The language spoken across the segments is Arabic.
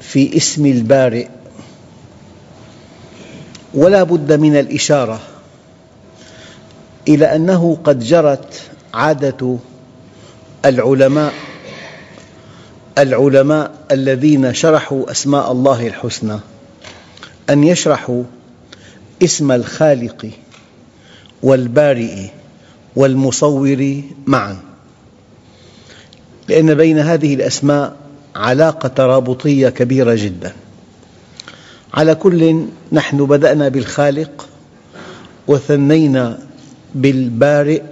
في اسم البارئ ولا بد من الإشارة إلى أنه قد جرت عادة العلماء العلماء الذين شرحوا أسماء الله الحسنى أن يشرحوا اسم الخالق والبارئ والمصور معا لأن بين هذه الأسماء علاقة ترابطية كبيرة جدا. على كل نحن بدأنا بالخالق وثنينا بالبارئ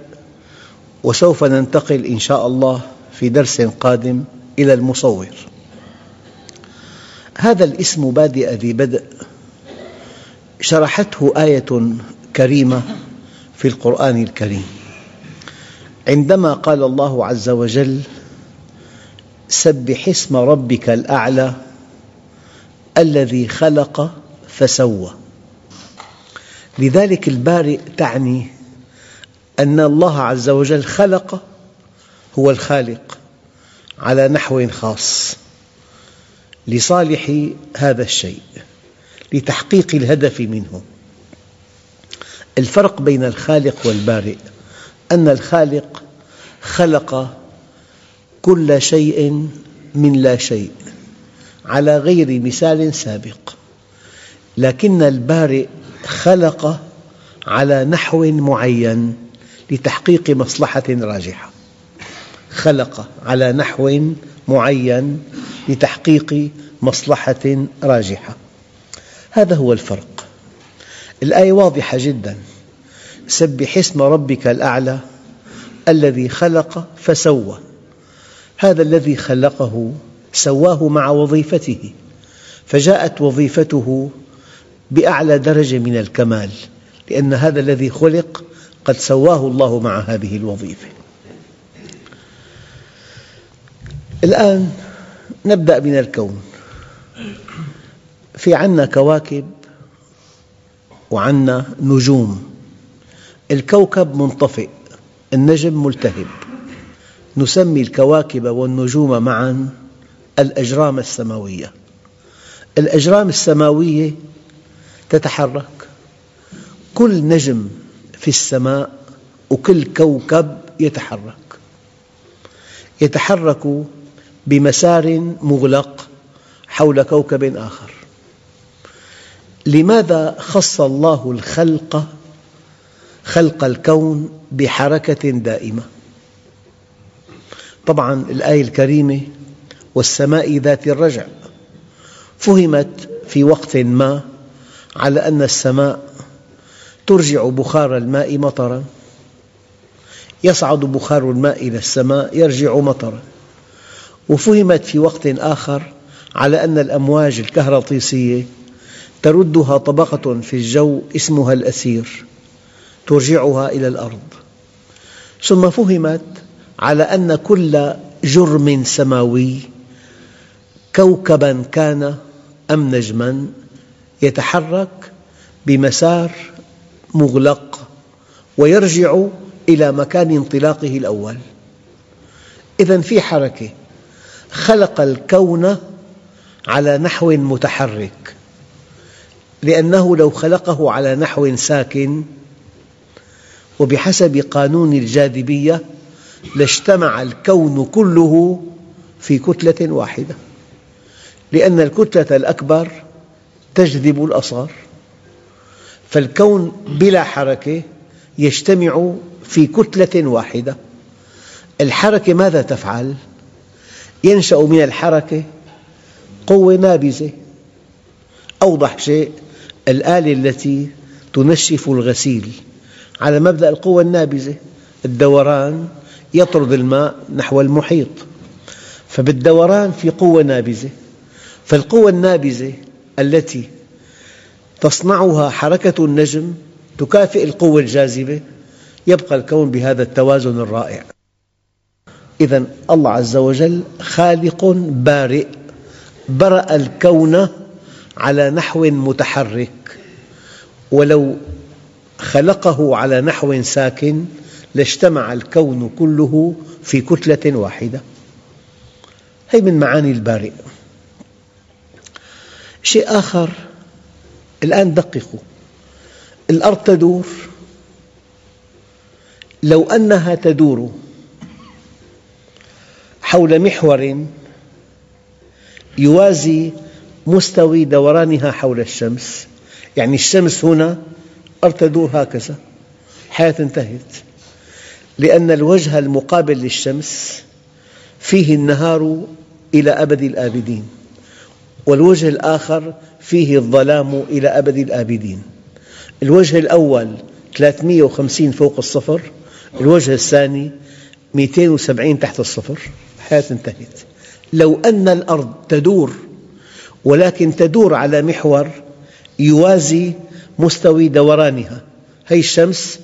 وسوف ننتقل إن شاء الله في درس قادم إلى المصور. هذا الاسم بادئ ذي بدء. شرحته آية كريمة في القرآن الكريم. عندما قال الله عز وجل سبح اسم ربك الأعلى الذي خلق فسوى. لذلك البارئ تعني أن الله عز وجل خلق هو الخالق على نحو خاص لصالح هذا الشيء لتحقيق الهدف منه. الفرق بين الخالق والبارئ أن الخالق خلق كل شيء من لا شيء على غير مثال سابق. لكن البارئ خلق على نحو معين لتحقيق مصلحة راجحة. خلق على نحو معين لتحقيق مصلحة راجحة. هذا هو الفرق. الآية واضحة جدا. سبح اسم ربك الأعلى الذي خلق فسوى. هذا الذي خلقه سواه مع وظيفته فجاءت وظيفته بأعلى درجة من الكمال لأن هذا الذي خلق قد سواه الله مع هذه الوظيفة. الآن نبدأ من الكون. في عنا كواكب وعنا نجوم. الكوكب منطفئ النجم ملتهب. نسمي الكواكب والنجوم معا الأجرام السماوية. الأجرام السماوية تتحرك. كل نجم في السماء وكل كوكب يتحرك. يتحرك بمسار مغلق حول كوكب آخر. لماذا خص الله الخلق خلق الكون بحركة دائمة؟ طبعا الآية الكريمة والسماء ذات الرجع. فهمت في وقت ما على أن السماء ترجع بخار الماء مطرا. يصعد بخار الماء إلى السماء يرجع مطرا. وفهمت في وقت آخر على أن الأمواج الكهرطيسية تردها طبقة في الجو اسمها الأسير ترجعها إلى الأرض. ثم فهمت على أن كل جرم سماوي كوكبا كان أم نجما يتحرك بمسار مغلق ويرجع إلى مكان انطلاقه الأول. إذا في حركة. خلق الكون على نحو متحرك. لأنه لو خلقه على نحو ساكن وبحسب قانون الجاذبية لاجتمع الكون كله في كتلة واحدة لأن الكتلة الأكبر تجذب الأصغر فالكون بلا حركة يجتمع في كتلة واحدة الحركة ماذا تفعل؟ ينشأ من الحركة قوة نابذة أوضح شيء الآلة التي تنشف الغسيل على مبدأ القوة النابذة الدوران يطرد الماء نحو المحيط. فبالدوران في قوة نابذة. فالقوة النابذة التي تصنعها حركة النجم تكافئ القوة الجاذبة يبقى الكون بهذا التوازن الرائع. إذا الله عز وجل خالق بارئ برأ الكون على نحو متحرك. ولو خلقه على نحو ساكن لاجتمع الكون كله في كتلة واحدة. هذه من معاني البارئ. شيء آخر الآن دققوا. الأرض تدور. لو أنها تدور حول محور يوازي مستوي دورانها حول الشمس يعني الشمس هنا الأرض تدور هكذا الحياة انتهت. لأن الوجه المقابل للشمس فيه النهار إلى أبد الآبدين والوجه الآخر فيه الظلام إلى أبد الآبدين. الوجه الأول 350 فوق الصفر الوجه الثاني 270 تحت الصفر. الحياة انتهت. لو أن الأرض تدور ولكن تدور على محور يوازي مستوي دورانها هذه الشمس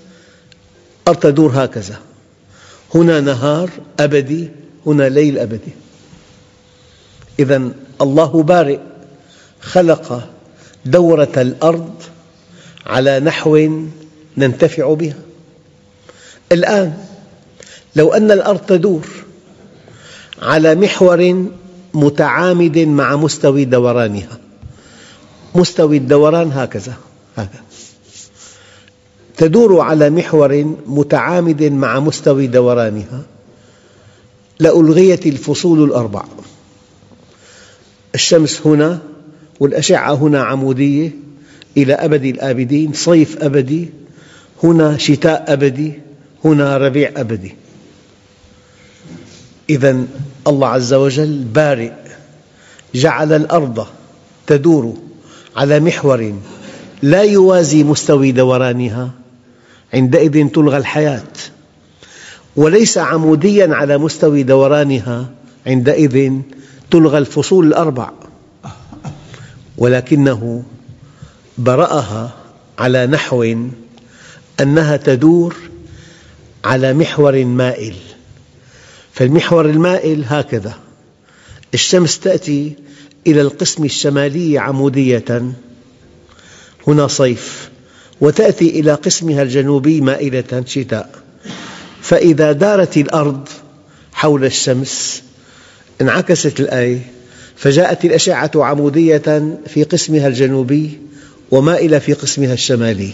الأرض تدور هكذا. هنا نهار أبدي هنا ليل أبدي. إذا الله بارئ خلق دورة الأرض على نحو ننتفع بها. الآن لو أن الأرض تدور على محور متعامد مع مستوى دورانها. مستوى الدوران هكذا هذا تدور على محور متعامد مع مستوى دورانها لألغيت الفصول الأربع. الشمس هنا والأشعة هنا عمودية إلى أبد الآبدين صيف أبدي هنا شتاء أبدي هنا ربيع أبدي. إذا الله عز وجل بارئ جعل الأرض تدور على محور لا يوازي مستوى دورانها عندئذ تلغى الحياة. وليس عموديا على مستوى دورانها عندئذ تلغى الفصول الأربع. ولكنه برأها على نحو أنها تدور على محور مائل. فالمحور المائل هكذا. الشمس تأتي إلى القسم الشمالي عمودية. هنا صيف. وتأتي إلى قسمها الجنوبي مائلة شتاء. فإذا دارت الأرض حول الشمس انعكست الآية فجاءت الأشعة عمودية في قسمها الجنوبي ومائلة في قسمها الشمالي.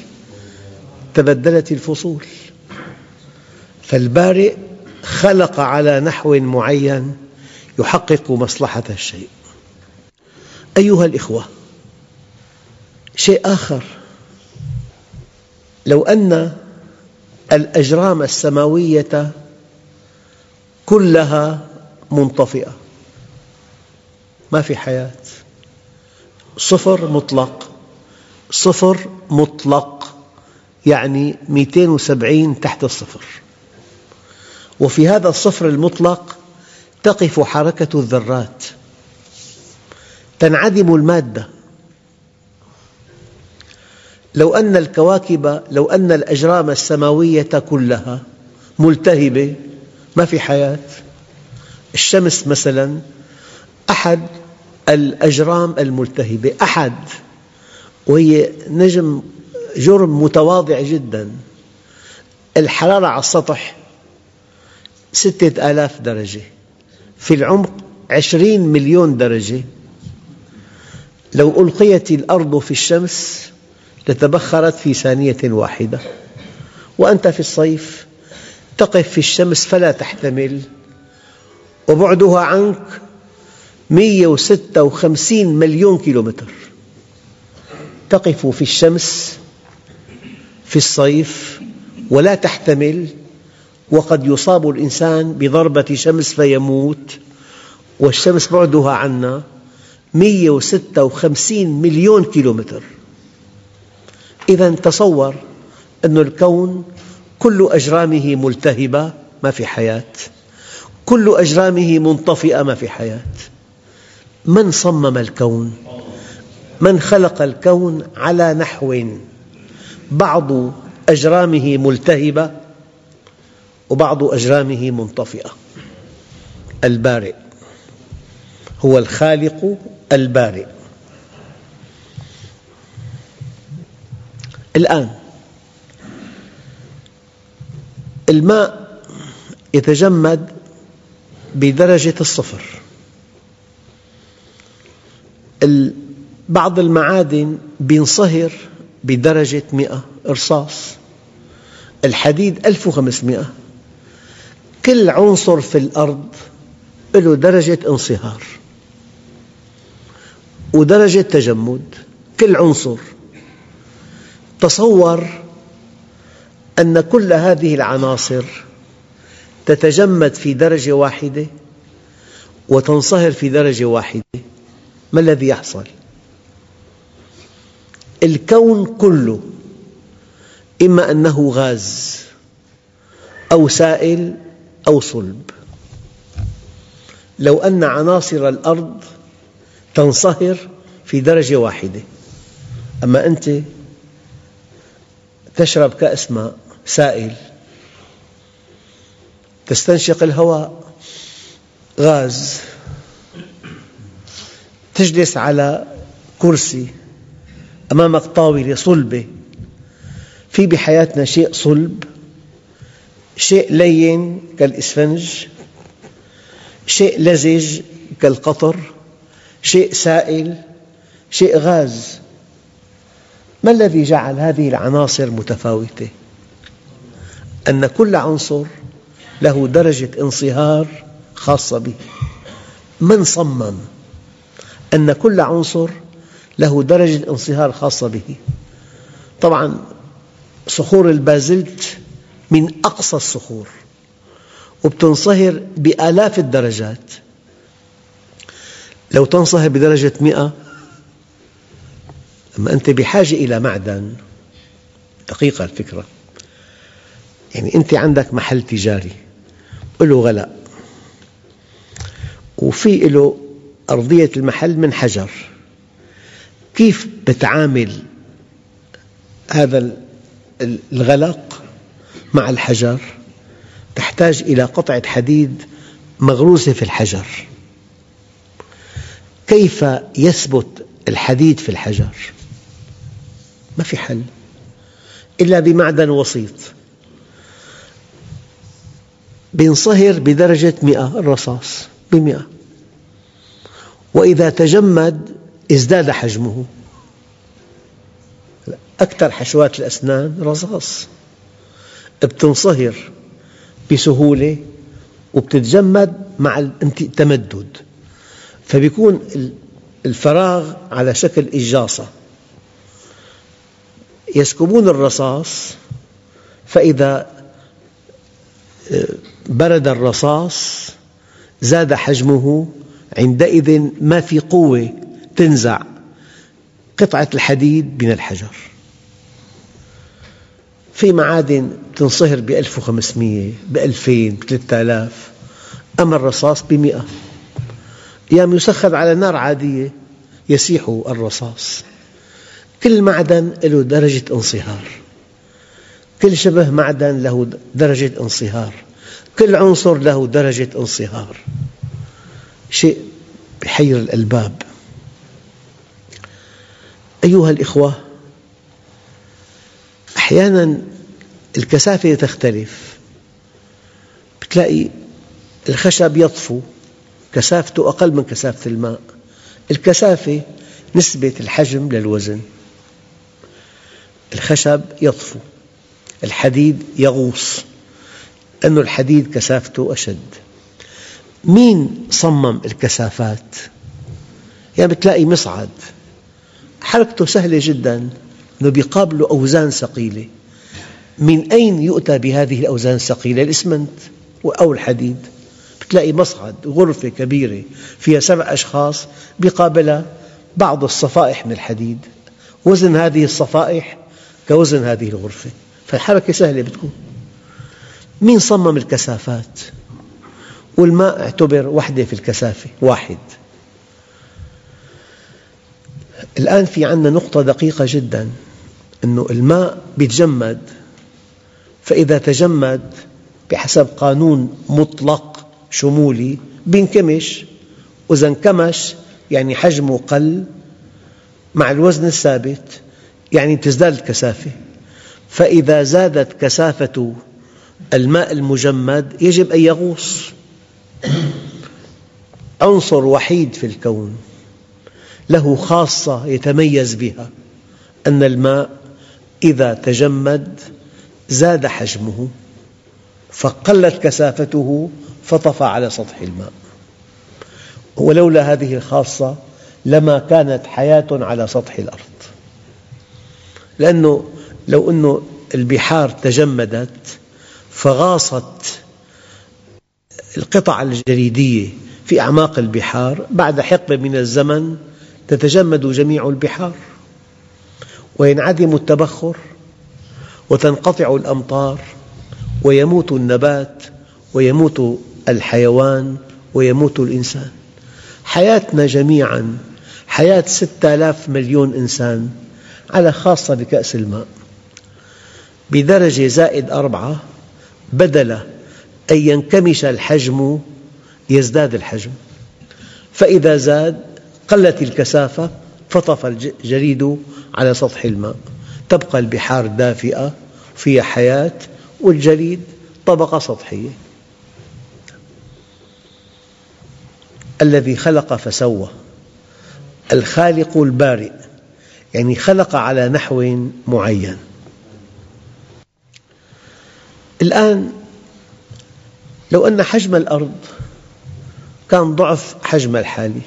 تبدلت الفصول. فالبارئ خلق على نحو معين يحقق مصلحة الشيء. أيها الأخوة شيء آخر. لو أن الأجرام السماوية كلها منطفئة. ما في حياة. صفر مطلق. صفر مطلق يعني 270 تحت الصفر. وفي هذا الصفر المطلق تقف حركة الذرات. تنعدم المادة. لو أن الكواكب لو أن الأجرام السماوية كلها ملتهبة ما في حياة. الشمس مثلا أحد الأجرام الملتهبة أحد. وهي نجم جرم متواضع جدا. الحرارة على السطح ستة آلاف درجة. في العمق عشرين مليون درجة. لو ألقيت الأرض في الشمس لتبخرت في ثانية واحدة. وأنت في الصيف تقف في الشمس فلا تحتمل وبعدها عنك 156 مليون كيلومتر. تقف في الشمس في الصيف ولا تحتمل وقد يصاب الإنسان بضربة شمس فيموت. والشمس بعدها عنا 156 مليون كيلومتر. إذا تصور أن الكون كل أجرامه ملتهبة ما في حياة كل أجرامه منطفئة ما في حياة. من صمم الكون؟ من خلق الكون على نحو؟ بعض أجرامه ملتهبة وبعض أجرامه منطفئة. البارئ هو الخالق البارئ. الآن. الماء يتجمد بدرجة الصفر. بعض المعادن بينصهر بدرجة مئة إرصاص الحديد 1500 كل عنصر في الأرض له درجة انصهار. ودرجة تجمد. كل عنصر. تصور أن كل هذه العناصر تتجمد في درجة واحدة وتنصهر في درجة واحدة ما الذي يحصل؟ الكون كله إما أنه غاز أو سائل أو صلب لو أن عناصر الأرض تنصهر في درجة واحدة أما أنت تشرب كأس ماء سائل تستنشق الهواء غاز تجلس على كرسي أمامك طاولة صلبة. في بحياتنا شيء صلب شيء لين كالإسفنج شيء لزج كالقطر شيء سائل شيء غاز. ما الذي جعل هذه العناصر متفاوتة؟ أن كل عنصر له درجة انصهار خاصة به. من صمم أن كل عنصر له درجة انصهار خاصة به؟ طبعا صخور البازلت من أقصى الصخور وبتنصهر بآلاف الدرجات. لو تنصهر بدرجة مئة أما أنت بحاجة إلى معدن دقيقة الفكرة. يعني أنت عندك محل تجاري له غلاء وفي له أرضية المحل من حجر. كيف بتعامل هذا الغلق مع الحجر؟ تحتاج إلى قطعة حديد مغروسة في الحجر. كيف يثبت الحديد في الحجر؟ ما في حل إلا بمعدن وسيط. بينصهر بدرجة مئة الرصاص بمئة. وإذا تجمد ازداد حجمه. أكثر حشوات الأسنان رصاص. بتنصهر بسهولة وبتتجمد مع التمدد. فبيكون الفراغ على شكل إجاصة. يسكبون الرصاص فإذا آه، برد الرصاص زاد حجمه عندئذ ما في قوة تنزع قطعة الحديد من الحجر. في معادن تنصهر ب 1500 ب 2000 ب 3000 أما الرصاص ب 100 أيام يسخن على نار عادية يسيح الرصاص. كل معدن له درجة انصهار. كل شبه معدن له درجة انصهار. كل عنصر له درجة انصهار. شيء يحير الألباب. أيها الأخوة أحيانا الكثافة تختلف. تلاقي الخشب يطفو كثافته أقل من كثافة الماء. الكثافة نسبة الحجم للوزن. الخشب يطفو الحديد يغوص. أن الحديد كثافته أشد. مين صمم الكثافات؟ يعني بتلاقي مصعد. حركته سهلة جدا أنه بيقابله أوزان ثقيلة. من أين يؤتى بهذه الأوزان الثقيلة؟ الإسمنت أو الحديد. بتلاقي مصعد غرفة كبيرة فيها سبع أشخاص بقابلها بعض الصفائح من الحديد. وزن هذه الصفائح كوزن هذه الغرفة. فالحركة سهلة بتكون مين صمم الكثافات؟ والماء اعتبر وحدة في الكثافة واحد. الآن في عندنا نقطة دقيقة جدا أن الماء يتجمد فإذا تجمد بحسب قانون مطلق شمولي بينكمش. وإذا انكمش يعني حجمه قل مع الوزن الثابت. يعني تزداد الكثافة. فإذا زادت كثافة الماء المجمد يجب أن يغوص. عنصر وحيد في الكون له خاصة يتميز بها أن الماء إذا تجمد زاد حجمه فقلت كثافته فطفى على سطح الماء. ولولا هذه الخاصة لما كانت حياة على سطح الأرض. لأنه لو أن البحار تجمدت فغاصت القطع الجليدية في أعماق البحار. بعد حقبة من الزمن تتجمد جميع البحار وينعدم التبخر وتنقطع الأمطار ويموت النبات ويموت الحيوان ويموت الإنسان. حياتنا جميعا حياة ستة آلاف مليون إنسان على خاصة بكأس الماء. بدرجة زائد أربعة بدل أن ينكمش الحجم يزداد الحجم. فإذا زاد قلت الكثافة فطف الجليد على سطح الماء. تبقى البحار دافئة فيها حياة والجليد طبقة سطحية. الذي خلق فسوى. الخالق البارئ. يعني خلق على نحو معين. الآن لو أن حجم الأرض كان ضعف حجم الحالي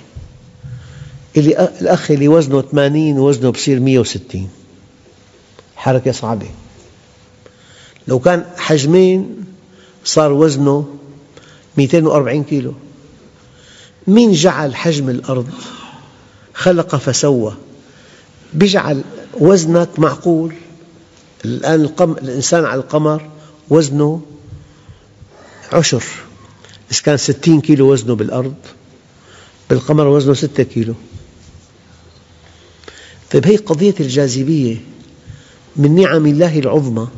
اللي الأخ اللي وزنه 80 وزنه بصير 160 حركة صعبة. لو كان حجمين صار وزنه 240 كيلو مين جعل حجم الأرض خلق فسوى؟ بيجعل وزنك معقول. الآن القم... الإنسان على القمر وزنه عشر. إذا كان ستين كيلو وزنه بالأرض بالقمر وزنه ستة كيلو. طيب هي قضية الجاذبية من نعم الله العظمى.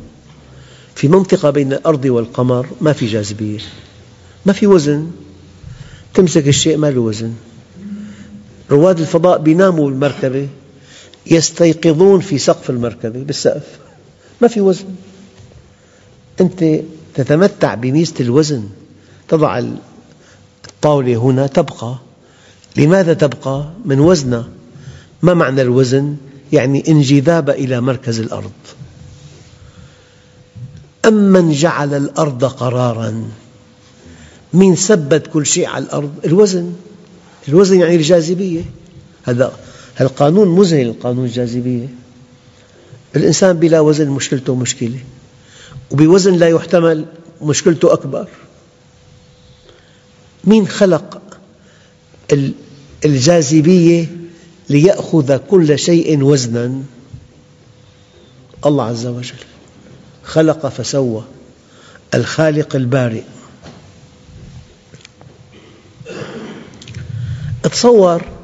في منطقة بين الأرض والقمر ما في جاذبية. ما في وزن. تمسك الشيء ما له وزن. رواد الفضاء بيناموا بالمركبة يستيقظون في سقف المركبة بالسقف. ما في وزن. أنت تتمتع بميزة الوزن. تضع الطاولة هنا تبقى. لماذا تبقى؟ من وزنها. ما معنى الوزن؟ يعني انجذاب إلى مركز الأرض. أمن جعل الأرض قراراً؟ من ثبت كل شيء على الأرض؟ الوزن. الوزن يعني الجاذبية. هذا القانون مذهل قانون الجاذبية الإنسان بلا وزن مشكلته مشكلة وبوزن لا يحتمل مشكلته أكبر. مين خلق الجاذبية ليأخذ كل شيء وزنا؟ الله عز وجل. خلق فسوى الخالق البارئ. تصور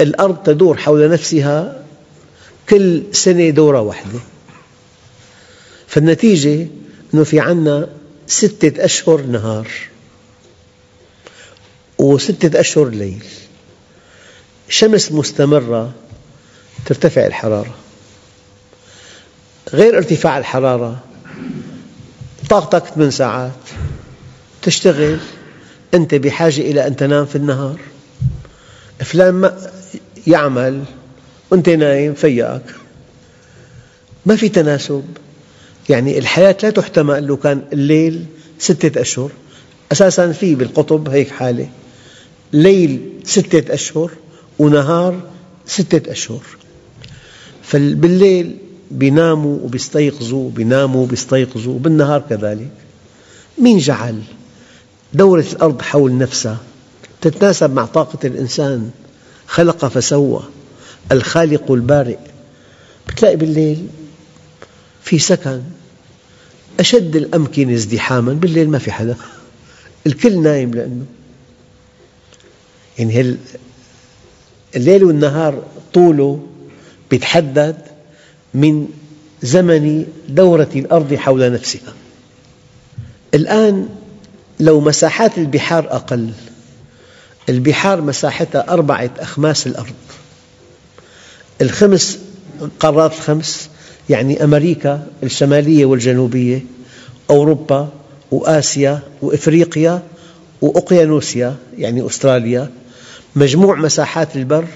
الأرض تدور حول نفسها كل سنة دورة واحدة. فالنتيجة أنه في عنا ستة أشهر نهار وستة أشهر ليل. شمس مستمرة ترتفع الحرارة. غير ارتفاع الحرارة طاقتك 8 ساعات تشتغل. أنت بحاجة إلى أن تنام في النهار. فلان يعمل وأنت نايم فيقك ما في تناسب. يعني الحياة لا تحتمل لو كان الليل ستة أشهر. أساسا في بالقطب هيك حالة. ليل ستة أشهر ونهار ستة أشهر. فبالليل بيناموا وبيستيقظوا بيناموا وبيستيقظوا وبالنهار كذلك. مين جعل؟ دورة الأرض حول نفسها. تتناسب مع طاقة الإنسان. خلق فسوى. الخالق البارئ. بتلاقي بالليل في سكن. أشد الأمكنة ازدحاما. بالليل ما في حدا. الكل نايم لأنه. يعني الليل والنهار طوله يتحدد من زمن دورة الأرض حول نفسها. الآن لو مساحات البحار أقل البحار مساحتها أربعة أخماس الأرض. الخمس قارات الخمس يعني أمريكا الشمالية والجنوبية أوروبا وآسيا وإفريقيا وأوقيانوسيا يعني أستراليا. مجموع مساحات البر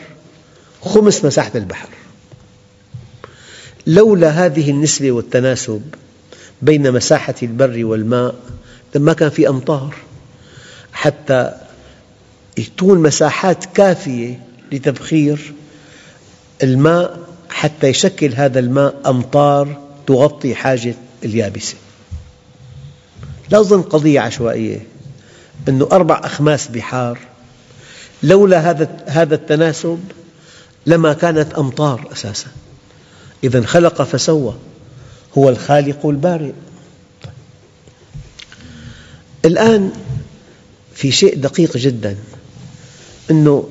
خمس مساحة البحر. لولا هذه النسبة والتناسب بين مساحة البر والماء ما كان في أمطار حتى تكون مساحات كافية لتبخير. الماء حتى يشكل هذا الماء أمطار تغطي حاجة اليابسة. لا أظن قضية عشوائية أنه أربع أخماس بحار. لولا هذا هذا التناسب لما كانت أمطار أساساً. إذا خلق فسوى. هو الخالق البارئ. الآن في شيء دقيق جدا. أنه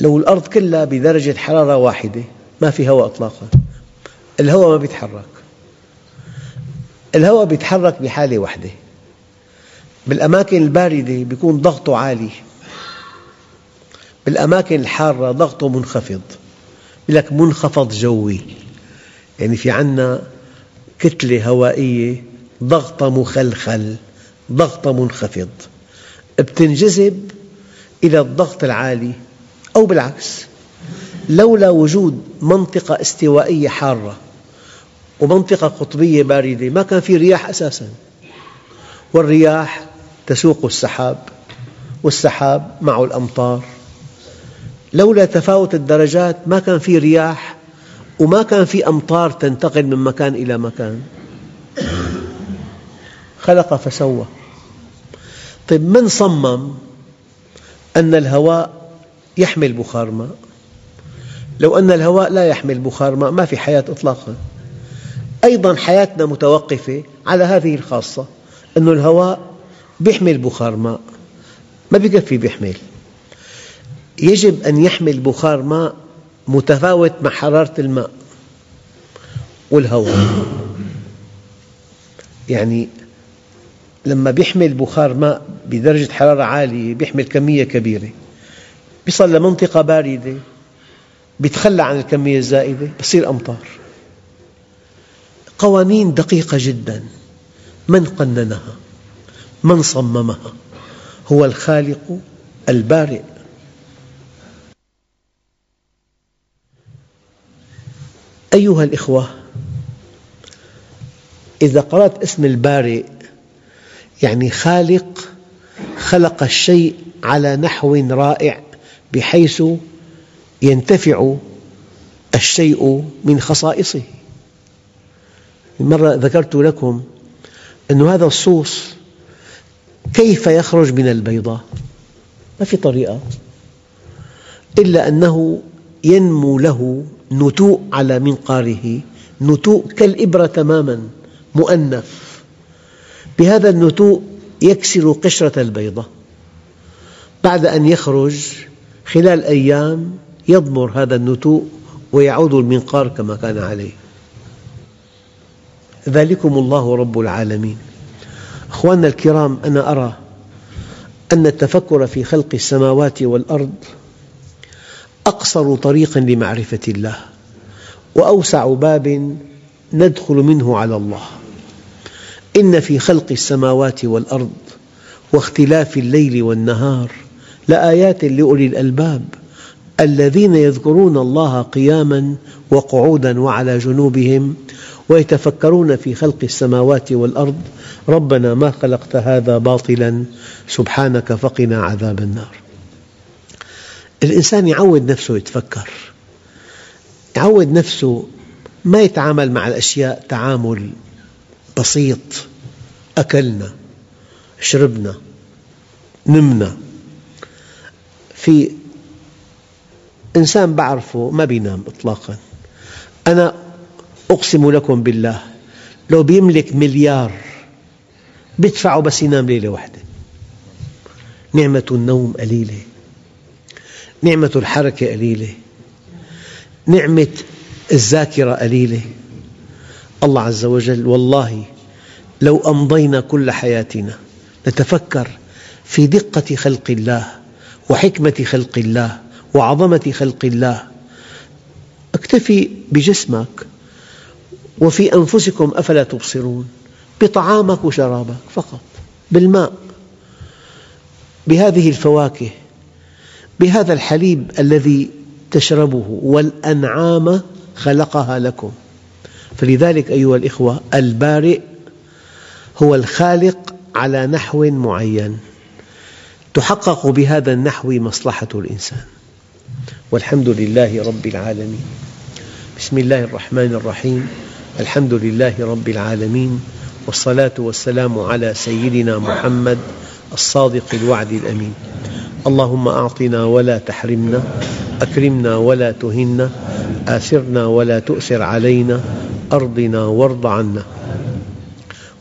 لو الأرض كلها بدرجة حرارة واحدة ما في هواء إطلاقا. الهواء ما يتحرك الهواء يتحرك بحالة واحدة. بالأماكن الباردة يكون ضغطه عالي. بالأماكن الحارة ضغطه منخفض. يقول لك منخفض جوي. يعني في عنا كتلة هوائية ضغطة مخلخل ضغطة منخفض. بتنجذب إلى الضغط العالي أو بالعكس. لولا وجود منطقة استوائية حارة ومنطقة قطبية باردة ما كان في رياح أساساً. والرياح تسوق السحاب والسحاب معه الأمطار. لولا تفاوت الدرجات ما كان في رياح وما كان في أمطار تنتقل من مكان إلى مكان. خلق فسوى. طيب من صمم؟ أن الهواء يحمل بخار ماء. لو أن الهواء لا يحمل بخار ماء ما في حياة إطلاقا. أيضا حياتنا متوقفة على هذه الخاصة أن الهواء يحمل بخار ماء. ما يكفي يحمل يجب أن يحمل بخار ماء متفاوت مع حرارة الماء والهواء. يعني لما يحمل بخار ماء بدرجة حرارة عالية يحمل كمية كبيرة. يصل لمنطقة باردة يتخلى عن الكمية الزائدة يصير أمطار. قوانين دقيقة جدا. من قننها؟ من صممها؟ هو الخالق البارئ. أيها الأخوة إذا قرأت اسم البارئ يعني خالق خلق الشيء على نحو رائع بحيث ينتفع الشيء من خصائصه. مرة ذكرت لكم أن هذا الصوص كيف يخرج من البيضة؟ ما في طريقة. إلا أنه ينمو له نتوء على منقاره نتوء كالإبرة تماما مؤنف بهذا النتوء يكسر قشرة البيضة. بعد أن يخرج خلال أيام يضمر هذا النتوء ويعود المنقار كما كان عليه. ذلكم الله رب العالمين. أخواننا الكرام أنا أرى أن التفكر في خلق السماوات والأرض أقصر طريق لمعرفة الله وأوسع باب ندخل منه على الله. إن في خلق السماوات والأرض واختلاف الليل والنهار لآيات لأولي الألباب الذين يذكرون الله قياماً وقعوداً وعلى جنوبهم ويتفكرون في خلق السماوات والأرض ربنا ما خلقت هذا باطلا سبحانك فقنا عذاب النار. الإنسان يعود نفسه يتفكر يعود نفسه ما يتعامل مع الأشياء تعامل بسيط أكلنا شربنا نمنا. في إنسان بعرفه ما بينام إطلاقا. أنا أقسم لكم بالله لو بيملك مليار بدفعه بس ينام ليلة واحدة. نعمة النوم قليلة نعمة الحركة قليلة نعمة الذاكرة قليلة. الله عز وجل والله لو أمضينا كل حياتنا نتفكر في دقة خلق الله وحكمة خلق الله وعظمة خلق الله. اكتفي بجسمك وفي أنفسكم أفلا تبصرون بطعامك وشرابك فقط بالماء بهذه الفواكه بهذا الحليب الذي تشربه والأنعام خلقها لكم. فلذلك أيها الإخوة البارئ هو الخالق على نحو معين. تحقق بهذا النحو مصلحة الإنسان. والحمد لله رب العالمين. بسم الله الرحمن الرحيم. الحمد لله رب العالمين. والصلاة والسلام على سيدنا محمد الصادق الوعد الأمين. اللهم أعطنا ولا تحرمنا أكرمنا ولا تهنا آثرنا ولا تؤثر علينا أرضنا وارض عنا.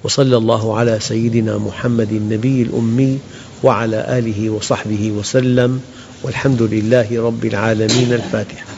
وصلى الله على سيدنا محمد النبي الأمي وعلى آله وصحبه وسلم والحمد لله رب العالمين الفاتحة.